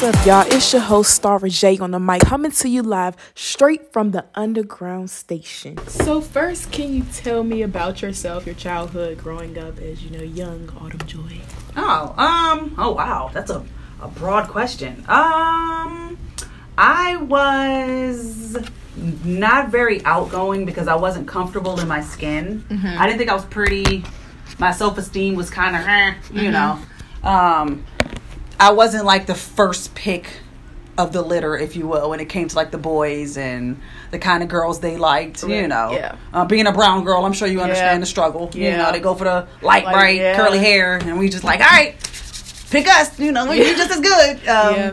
What's up, y'all? It's your host, Star J on the mic, coming to you live straight from the underground station. So, first, can you tell me about yourself, your childhood, growing up as you know, young Autumn Joi? Oh, um, oh wow, that's a, a broad question. Um, I was not very outgoing because I wasn't comfortable in my skin. I didn't think I was pretty. My self esteem was kind of, eh, you know. Um, I wasn't like the first pick of the litter, if you will, when it came to like the boys and the kind of girls they liked. You know, yeah. uh, being a brown girl, I'm sure you understand Yeah. the struggle. You know, they go for the light, Like, bright, yeah. curly hair, and we just like, all right, pick us. You know, we're just as good. Um, Yeah.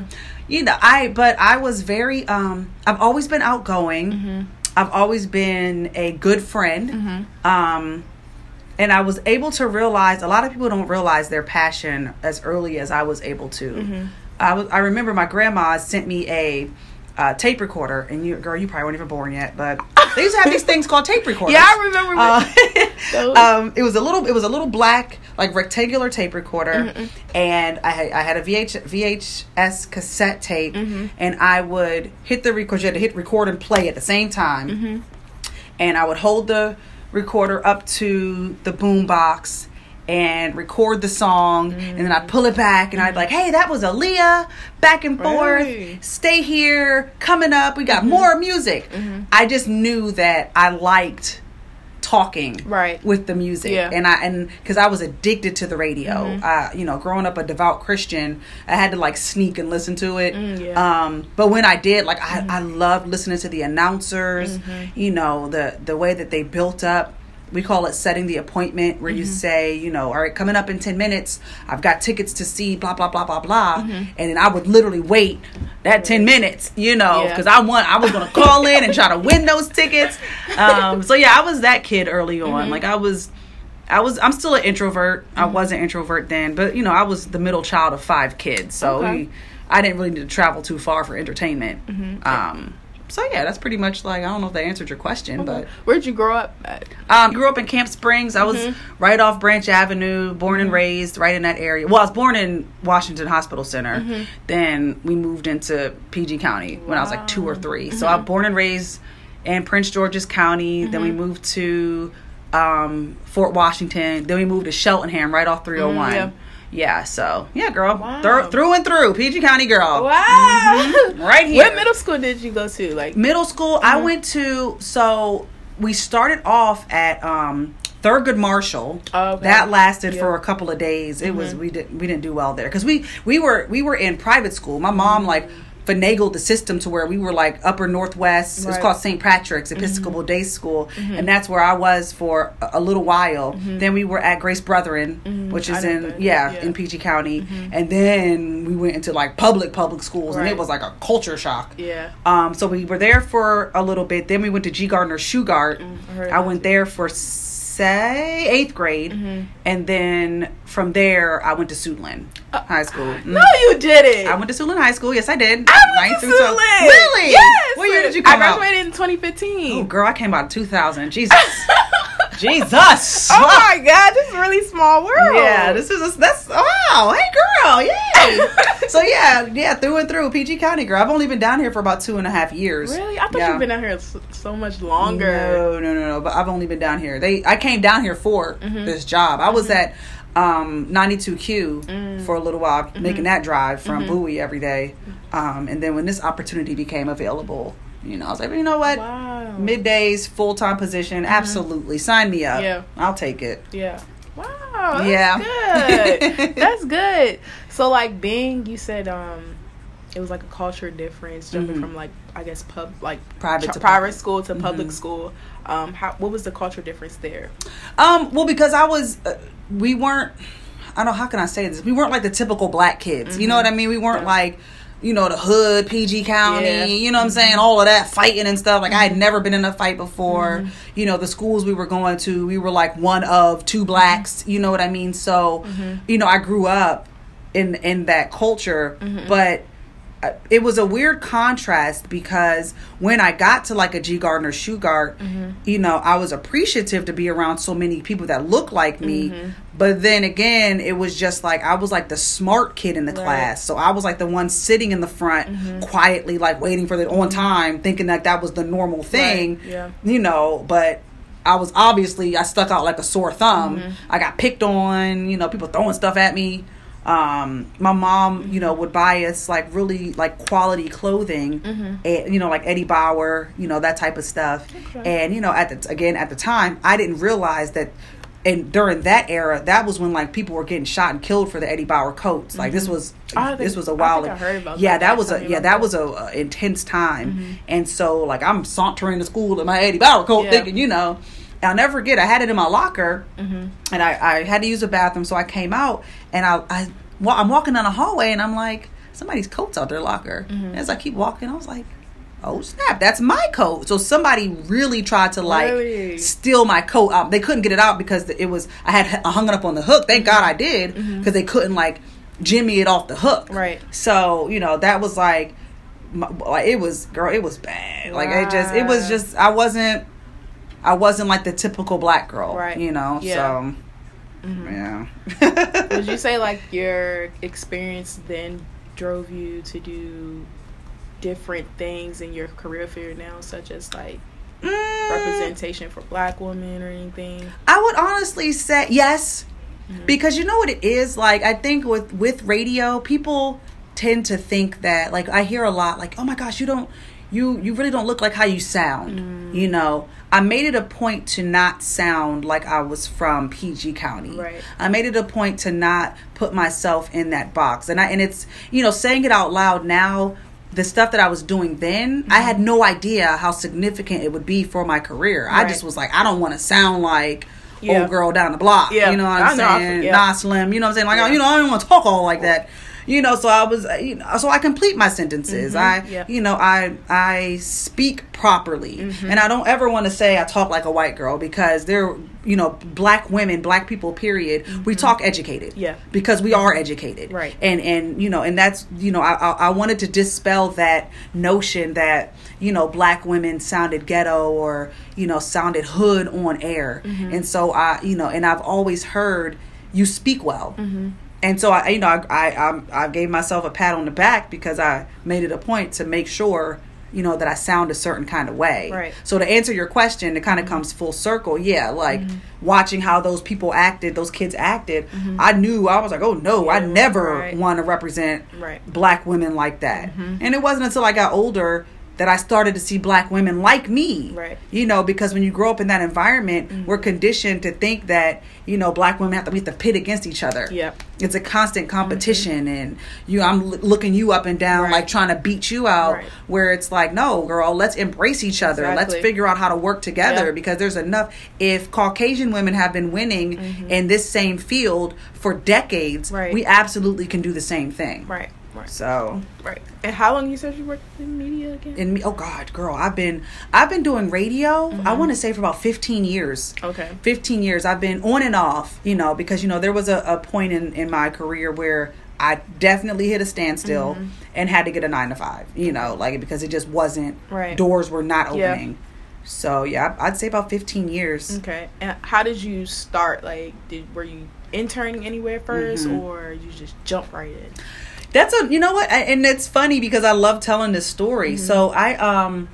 You know, I but I was very. um I've always been outgoing. Mm-hmm. I've always been a good friend. Um, and I was able to realize a lot of people don't realize their passion as early as I was able to. Mm-hmm. I was. I remember my grandma sent me a. Uh, tape recorder and you girl you probably weren't even born yet but they used to have these things called tape recorders Yeah, I remember uh, um, it was a little it was a little black like rectangular tape recorder Mm-hmm. and I had, I had a VH, VHS cassette tape Mm-hmm. and I would hit the record you had to hit record and play at the same time Mm-hmm. and I would hold the recorder up to the boom box and record the song and then I'd pull it back and I'd be like, hey, that was Aaliyah back and forth. Right. Stay here, coming up. We got mm-hmm. more music. Mm-hmm. I just knew that I liked talking Right. with the music Yeah. and i and because i was addicted to the radio I you know growing up a devout christian i had to like sneak and listen to it Mm, yeah. um but when i did like i i loved listening to the announcers Mm-hmm. you know the the way that they built up we call it setting the appointment where you Mm-hmm. say you know all right coming up in 10 minutes i've got tickets to see blah blah blah blah blah Mm-hmm. and then i would literally wait that 10 minutes you know Yeah. because i want i was gonna call in and try to win those tickets um so yeah i was that kid early on Mm-hmm. like i was I was I'm still an introvert. I Mm-hmm. was an introvert then, but you know, I was the middle child of five kids. So Okay. we, I didn't really need to travel too far for entertainment. Mm-hmm. Um so yeah, that's pretty much like I don't know if that answered your question, but Where'd you grow up at? um grew up in Camp Springs. I was Mm-hmm. right off Branch Avenue, born and raised right in that area. Well, I was born in Washington Hospital Center. Mm-hmm. Then we moved into PG County when I was like 2 or 3. So Mm-hmm. I was born and raised in Prince George's County. Then we moved to um, Fort Washington. Then we moved to Cheltenham right off 301. Mm, yeah. Yeah. so yeah, girl, Wow. through, through and through, PG County girl. Wow. Right here. What middle school did you go to? Like, Middle school, Mm-hmm. I went to so we started off at um Thurgood Marshall. Oh, okay. That lasted Yeah. Mm-hmm. for a couple of days. It was we didn't we didn't do well there because we we were we were in private school. My mom Mm-hmm. like finagled the system to where we were like upper northwest. It's Right. Mm-hmm. called St. Patrick's Episcopal Day School, and that's where I was for a, a little while. Then we were at Grace Brethren, which Mm-hmm. I is know in yeah, Yeah. in PG County, and then we went into like public public schools, and it was like a culture shock. yeah. Um, so we were there for a little bit. Then we went to G Gardner Shugart. Mm, I I went there for say eighth grade, Mm-hmm. and then from there I went to Suitland High School. Mm. Uh, No, you didn't. I went to Suitland High School. Yes, I did. I went to. Suitland. Really? Yes. What year did you come I out? graduated in 2015. Oh, girl, I came out in 2000. Jesus. Jesus. Oh my god, this is a really small world. Yeah, this is a, that's wow. Hey, girl, yay! so yeah, yeah, through and through, PG County girl. I've only been down here for about two and a half years. Really? I thought Yeah. you've been out here so, so much longer. No, no, no, no. But I've only been down here. They, I came down here for Mm-hmm. this job. I was at um, 92Q Mm. for a little while, Mm-hmm. making that drive from Bowie every day. Um, and then when this opportunity became available, you know, I was like, you know what? Wow. Middays, full time position, absolutely. Sign me up. Mm-hmm. Yeah. I'll take it. Yeah. Wow. That's Yeah. Good. that's good. So like being, you said um, it was like a culture difference jumping from like I guess pub like Mm-hmm. Private ch- to private school to public Mhm. school. Um, how what was the culture difference there? Um, well, because I was, uh, we weren't. I don't know how can I say this. We weren't like the typical black kids. You know what I mean? We weren't Mm-hmm. Yeah. like, you know, the hood, PG County. Yeah. Mm-hmm. You know what I'm saying? All of that fighting and stuff. Like I had never been in a fight before. Mm-hmm. You know, the schools we were going to, we were like one of two blacks. Mm-hmm. You know what I mean? So, you know, I grew up in in that culture, Mm-hmm. but it was a weird contrast because when I got to like a G Gardner Shugart, Mm-hmm. you know, I was appreciative to be around so many people that look like me. Mm-hmm. But then again, it was just like I was like the smart kid in the Right. class. So I was like the one sitting in the front Mm-hmm. quietly, like waiting for the on time, thinking that that was the normal thing. Right, yeah. You know, but I was obviously, I stuck out like a sore thumb. Mm-hmm. I got picked on, you know, people throwing stuff at me um my mom you know would buy us like really like quality clothing mm-hmm. and you know like eddie bauer you know that type of stuff Okay. and you know at the again at the time i didn't realize that and during that era that was when like people were getting shot and killed for the eddie bauer coats like this mm-hmm. was think- this was a while think I ago. heard about yeah that. that was a yeah that was a, intense time mm-hmm. and so like i'm sauntering to school in my eddie bauer coat Yeah. thinking you know I'll never forget. I had it in my locker, Mm-hmm. and I, I had to use a bathroom, so I came out, and I, I well, I'm walking down the hallway, and I'm like, somebody's coat's out their locker. Mm-hmm. As I keep walking, I was like, oh snap, that's my coat. So somebody really tried to like Really? steal my coat. Um, they couldn't get it out because it was I had I hung it up on the hook. Thank God I did because they couldn't like jimmy it off the hook. Mm-hmm. Right. So you know that was like, my, like it was girl, it was bad. Like it just it was just I wasn't. I wasn't like the typical black girl, Right. You know, Yeah. so yeah. Would you say like your experience then drove you to do different things in your career field now, such as like Mm, representation for black women or anything? I would honestly say yes, Mm-hmm. because you know what it is. Like I think with with radio, people tend to think that like I hear a lot like, oh my gosh, you don't. You, you really don't look like how you sound. Mm. You know, I made it a point to not sound like I was from PG County. Right. I made it a point to not put myself in that box. And I and it's you know saying it out loud now. The stuff that I was doing then, I had no idea how significant it would be for my career. I just was like, I don't want to sound like Yeah. old girl down the block. Yeah. You know what I'm I saying? forget. Nah, slim. You know what I'm saying? Like, Yeah. you know, I don't want to talk all like that. You know, so I was, uh, you know, so I complete my sentences. I, Mm-hmm. Yeah. you know, I I speak properly, Mm-hmm. and I don't ever want to say I talk like a white girl because they're, you know, black women, black people. Period. We talk educated. Mm-hmm. Yeah. because we are educated. Right. And and you know, and that's you know, I I, I wanted to dispel that notion that you know black women sounded ghetto or you know sounded hood on air, Mm-hmm. and so I you know, and I've always heard you speak well. Mm-hmm. And so I, you know, I, I, I'm- gave myself a pat on the back because I made it a point to make sure, you know, that I sound a certain kind of way. Right. So to answer your question, it kind of comes full circle. Yeah, like watching how those people acted, those kids acted, I knew I was like, oh no, I never right. want to represent Right. black women like that. And it wasn't until I got older that I started to see black women like me. Right. You know, because when you grow up in that environment, we're conditioned to think that, you know, black women have to, we have to pit against each other Yep. it's a constant competition and you i'm l- looking you up and down Right. like trying to beat you out Right. where it's like no girl let's embrace each other let's figure out how to work together Yeah. because there's enough if caucasian women have been winning in this same field for decades Mm-hmm. Right. we absolutely can do the same thing Right. Right. so Right. And how long you said you worked in media again? in me oh god girl i've been i've been doing radio i want to say for about 15 years Mm-hmm. okay. 15 years i've been on and off you know because you know there was a, a point in in my career where i definitely hit a standstill Mm-hmm. and had to get a nine to five you know like because it just wasn't Right. doors were not Yeah. opening so yeah i'd say about 15 years Okay. And how did you start? Like, did were you interning anywhere 1st Mm-hmm. or you just jump right in? That's a you know what, I, and it's funny because I love telling this story. Mm-hmm. So I um.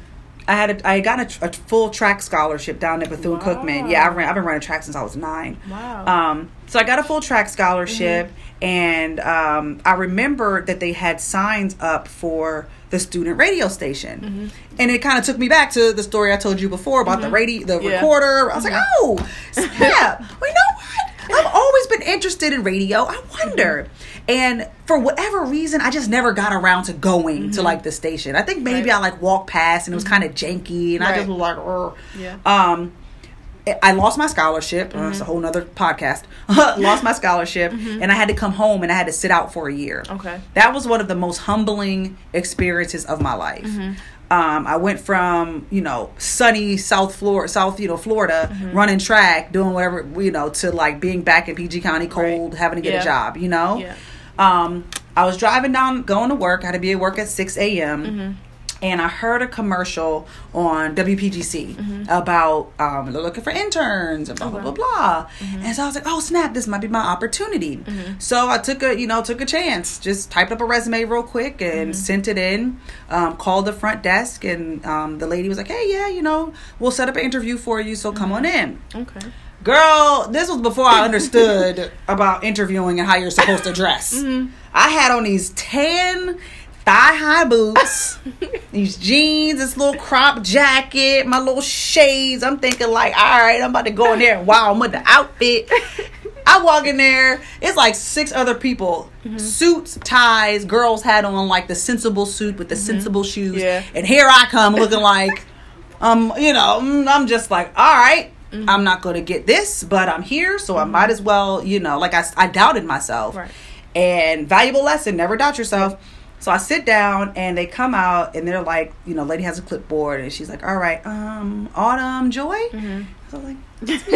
I had a, I got a, a full track scholarship down at Bethune Cookman. Yeah, I ran, I've been running track since I was nine. Wow. Um, so I got a full track scholarship, Mm-hmm. and um, I remember that they had signs up for the student radio station, Mm-hmm. and it kind of took me back to the story I told you before about the radio, the Yeah. Mm-hmm. recorder. I was like, oh, snap! well, you know what? I've always been interested in radio. I wonder. And for whatever reason, I just never got around to going to like the station. I think maybe Right. I like walked past and it was kind of janky, and I just was like, "Ugh." Yeah. Um, I lost my scholarship. Uh, it's Mm-hmm. a whole nother podcast. lost my scholarship, and I had to come home and I had to sit out for a year. Okay. That was one of the most humbling experiences of my life. Um, I went from you know sunny South Florida, South you know Florida, running track, doing whatever you know, to like being back in PG County, cold, having to get Yeah. a job. You know, Yeah. Um, I was driving down, going to work. I had to be at work at 6 a.m. And I heard a commercial on WPGC about um, they're looking for interns and blah blah blah blah. And so I was like, "Oh snap! This might be my opportunity." So I took a you know took a chance, just typed up a resume real quick and sent it in. Um, called the front desk and um, the lady was like, "Hey, yeah, you know, we'll set up an interview for you. So come on in." Okay. Girl, this was before I understood about interviewing and how you're supposed to dress. I had on these tan thigh high boots, these jeans, this little crop jacket, my little shades. I'm thinking like, all right, I'm about to go in there and wow, I'm with the outfit. I walk in there, it's like six other people, suits, ties. Girls had on like the sensible suit with the sensible shoes, Yeah. and here I come looking like, um, you know, mm, I'm just like, all right, I'm not going to get this, but I'm here, so I might as well, you know, like I, I doubted myself. Right. And valuable lesson, never doubt yourself. So I sit down and they come out and they're like, you know, lady has a clipboard and she's like, all right, um, Autumn Joi. So I'm like, it's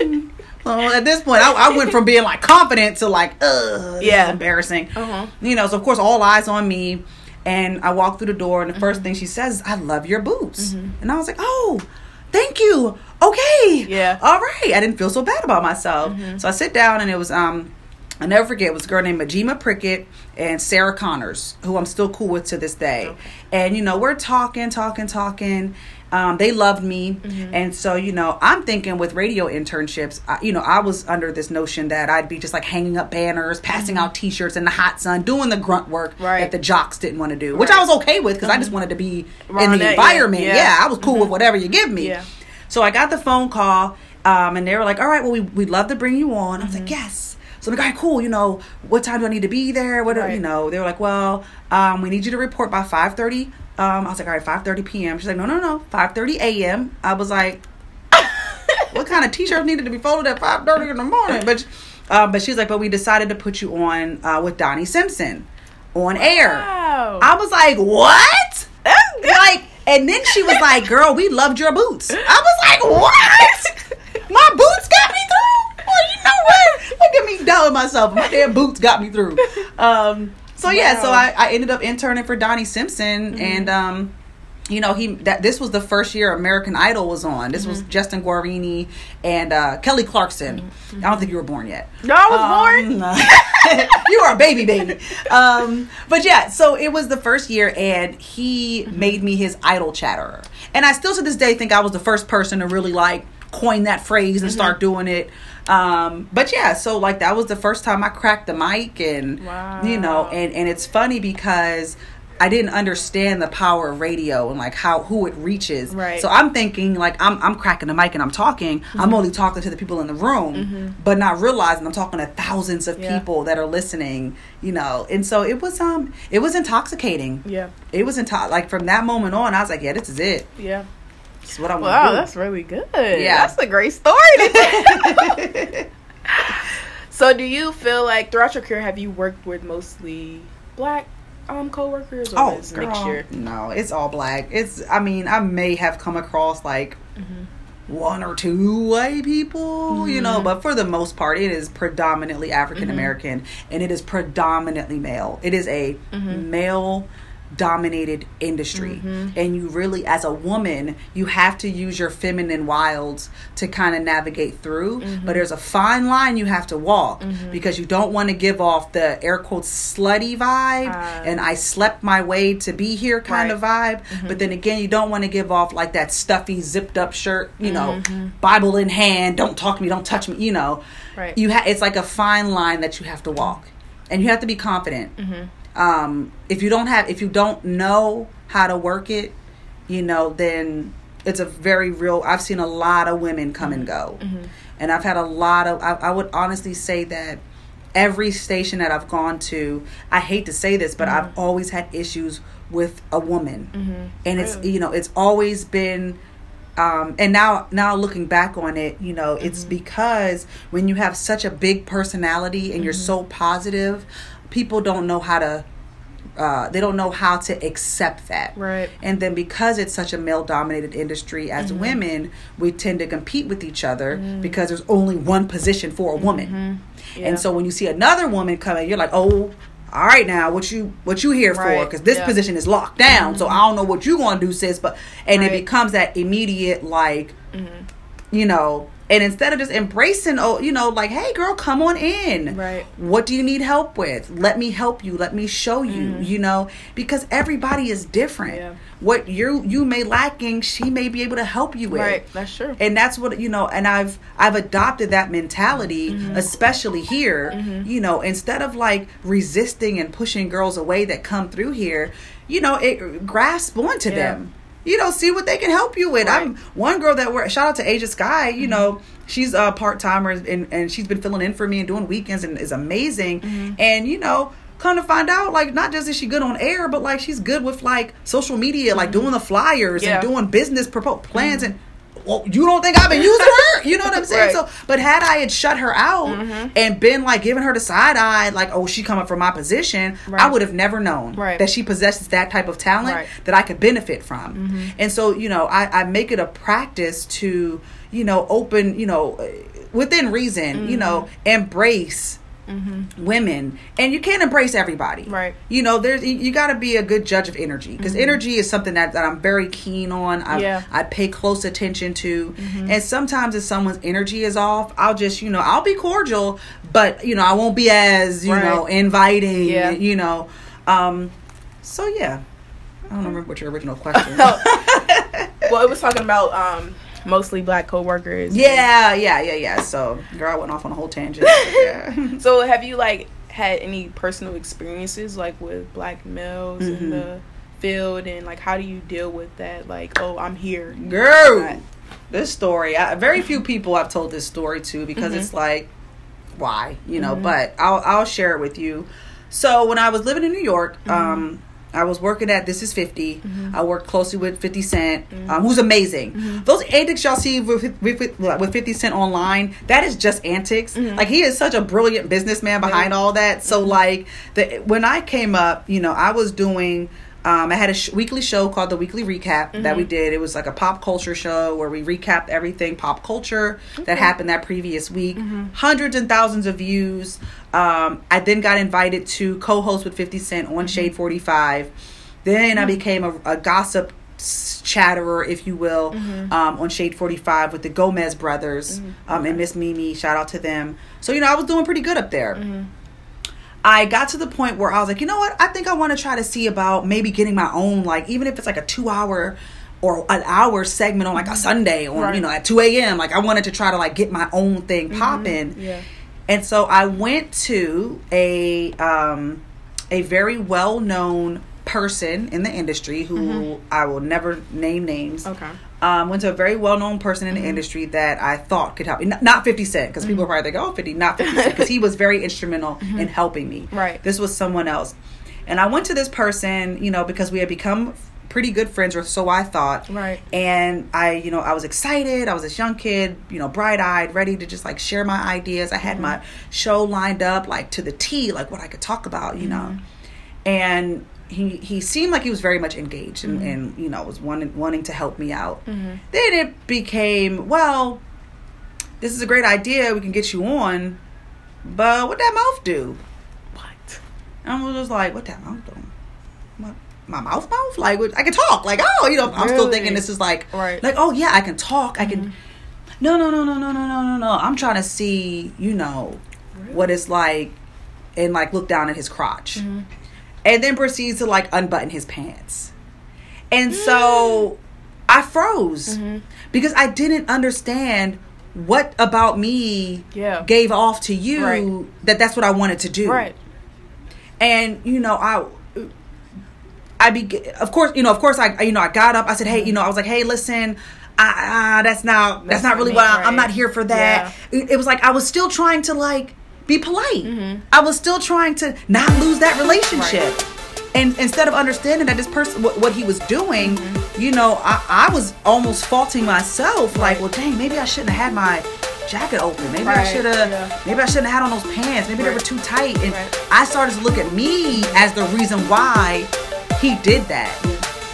me. well, at this point, I, I went from being like confident to like, ugh, Yeah. embarrassing. Uh-huh. You know, so of course, all eyes on me. And I walk through the door, and the Mm-hmm. first thing she says is, I love your boots. And I was like, oh, thank you. Okay. Yeah. All right. I didn't feel so bad about myself. Mm-hmm. So I sit down, and it was, um, I'll never forget, it was a girl named Majima Prickett and Sarah Connors, who I'm still cool with to this day. Okay. And, you know, we're talking, talking, talking. Um, they loved me. Mm-hmm. And so, you know, I'm thinking with radio internships, I, you know, I was under this notion that I'd be just like hanging up banners, passing out t shirts in the hot sun, doing the grunt work Mm-hmm. Right. that the jocks didn't want to do, which Right. I was okay with because I just wanted to be in the that, environment. Yeah. Yeah. I was cool with whatever you give me. Yeah. So I got the phone call, um, and they were like, "All right, well, we we'd love to bring you on." I was like, "Yes." So I'm like, "All right, cool. You know, what time do I need to be there? What do Right. you know?" They were like, "Well, um, we need you to report by 5:30." Um, I was like, "All right, 5:30 p.m." She's like, "No, no, no, 5:30 a.m." I was like, "What kind of t-shirts needed to be folded at 5:30 in the morning?" But um, but she's like, "But we decided to put you on uh, with Donnie Simpson on air." Wow. I was like, "What?" Like and then she was like girl we loved your boots i was like what my boots got me through well you know what look at me doubting myself my damn boots got me through um so yeah so I, I ended up interning for donnie simpson and um you know he that this was the first year American Idol was on. This was Justin Guarini and uh, Kelly Clarkson. I don't think you were born yet. No, I was born. Um, you were a baby, baby. Um, but yeah, so it was the first year, and he made me his idol chatterer. And I still to this day think I was the first person to really like coin that phrase and start doing it. Um, but yeah, so like that was the first time I cracked the mic, and you know, and and it's funny because. I didn't understand the power of radio and like how who it reaches. Right. So I'm thinking like I'm I'm cracking the mic and I'm talking. Mm-hmm. I'm only talking to the people in the room, but not realizing I'm talking to thousands of Yeah. people that are listening. You know, and so it was um it was intoxicating. Yeah. It was into like from that moment on, I was like, yeah, this is it. Yeah. This is what I want Wow, that's really good. Yeah. That's a great story. so do you feel like throughout your career have you worked with mostly black um coworkers or Oh, is girl, mixture? no, it's all black. It's, I mean, I may have come across like Mm-hmm. one or two white people, you know, but for the most part, it is predominantly African American and it is predominantly male. It is a Mm-hmm. male dominated industry mm-hmm. and you really as a woman you have to use your feminine wilds to kind of navigate through Mm-hmm. but there's a fine line you have to walk mm-hmm. because you don't want to give off the air quotes slutty vibe Ah. and I slept my way to be here kind of vibe. Mm-hmm. But then again, you don't want to give off like that stuffy, zipped up shirt, you know, Bible in hand, don't talk to me, don't touch me, you know. Right. You ha- it's like a fine line that you have to walk. And you have to be confident. Um, if you don't have if you don't know how to work it, you know, then it's a very real I've seen a lot of women come and go. And I've had a lot of I, I would honestly say that every station that I've gone to, I hate to say this, but I've always had issues with a woman. And it's Really? you know, it's always been um, and now now looking back on it, you know, Mm-hmm. it's because when you have such a big personality and you're Mm-hmm. so positive, people don't know how to uh, they don't know how to accept that. Right. And then because it's such a male dominated industry as Mm-hmm. women, we tend to compete with each other because there's only one position for a woman. Mm-hmm. Yeah. And so when you see another woman come in, you're like, oh, all right now what you what you here for because this yeah. position is locked down so i don't know what you gonna do sis but and it becomes that immediate like you know and instead of just embracing oh you know like hey girl come on in Right. what do you need help with let me help you let me show you you know because everybody is different Mm-hmm. Yeah. what you you may lacking she may be able to help you with Right. That's true. and that's what you know and i've i've adopted that mentality Mm-hmm. especially here you know instead of like resisting and pushing girls away that come through here you know it grasp onto Yeah. them you know see what they can help you with i'm one girl that work shout out to asia sky you Mm-hmm. know she's a part-timer and, and she's been filling in for me and doing weekends and is amazing Mm-hmm. and you know come to find out like not just is she good on air but like she's good with like social media like doing the flyers Mm-hmm. Yeah. Mm-hmm. and doing business propo- plans and well, you don't think I've been using her? You know what I'm saying? Right. So, but had I had shut her out and been like giving her the side eye, like, oh, she coming from my position, I would have never known Right. that she possesses that type of talent Right. Mm-hmm. that I could benefit from. And so, you know, I, I make it a practice to, you know, open, you know, within reason, you know, Mm-hmm. women. And you can't embrace everybody. Right. you know there's you, you got to be a good judge of energy. Because energy is something that, that i'm very keen on. I, Yeah. I pay close attention to. And sometimes if someone's energy is off i'll just you know i'll be cordial but you know i won't be as you Right. know inviting Yeah. you know. Um so yeah. I don't remember what your original question well, it was talking about um mostly black coworkers. yeah yeah yeah yeah so girl i went off on a whole tangent yeah So have you like had any personal experiences like with black males Mhm. in the field and like how do you deal with that? Like, oh, I'm here. girl Right. this story I, very few people i've told this story to because Mhm. it's like why you know Mhm. but i'll i'll share it with you so when i was living in new york Mm-hmm. um I was working at This Is 50. Mhm. I worked closely with 50 Cent, Mm-hmm. um, who's amazing. Those antics y'all see with, with, with, with 50 Cent online, that is just antics. Mhm. Like, he is such a brilliant businessman behind all that. So, like, the, when I came up, you know, I was doing um, I had a sh- weekly show called the Weekly Recap that we did. It was like a pop culture show where we recapped everything pop culture that happened that previous week. Hundreds and thousands of views. Um, I then got invited to co-host with 50 Cent on Shade 45. Then I became a, a gossip chatterer, if you will, um, on Shade 45 with the Gomez brothers um, and Miss Mimi. Shout out to them. So, you know, I was doing pretty good up there. I got to the point where I was like, you know what? I think I want to try to see about maybe getting my own, like, even if it's like a two hour or an hour segment on like a mm-hmm. Sunday or, Right. you know, at 2 a.m. Like, I wanted to try to like get my own thing mm-hmm. popping. Yeah. And so I went to a um, a very well known person in the industry who mm-hmm. I will never name names. Okay. Um, went to a very well known person in the mm-hmm. industry that I thought could help me. N- Not 50 Cent, because people mm-hmm. probably think, oh, 50, not 50 Cent, because he was very instrumental mm-hmm. in helping me. Right. This was someone else. And I went to this person, you know, because we had become pretty good friends, or so I thought. Right. And I, you know, I was excited. I was this young kid, you know, bright eyed, ready to just like share my ideas. I had my show lined up like to the T, like what I could talk about, you know. And he he seemed like he was very much engaged and, and you know was wanting wanting to help me out. Then it became well, this is a great idea. We can get you on, but what that mouth do? What? And I was just like, what that mouth doing? My, my mouth mouth? Like, I can talk. Like, oh, you know, I'm still thinking this is like, Right. Mm-hmm. like, oh, yeah, I can talk. I can. No, no, no, no, no, no, no, no, no. I'm trying to see, you know, what it's like and like look down at his crotch. Mm-hmm. And then proceeds to like unbutton his pants. And so I froze Mm-hmm. because I didn't understand what about me Yeah. gave off to you Right. that that's what I wanted to do Right. and you know i i be of course you know of course i you know i got up i said hey you know i was like hey listen ah, ah, that's not that's, That's not really me, what I, i'm right. not here for that it, it was like i was still trying to like be polite i was still trying to not lose that relationship and instead of understanding that this person what, what he was doing you know I, I was almost faulting myself like well dang maybe i shouldn't have had my jacket open maybe i should have yeah. maybe i shouldn't have had on those pants maybe they were too tight and Right. I started to look at me as the reason why he did that.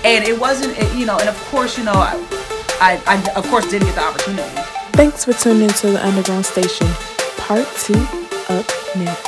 And it wasn't, it- you know, and of course, you know, I, I, I of course didn't get the opportunity. Thanks for tuning into the Underground Station. Part two up next.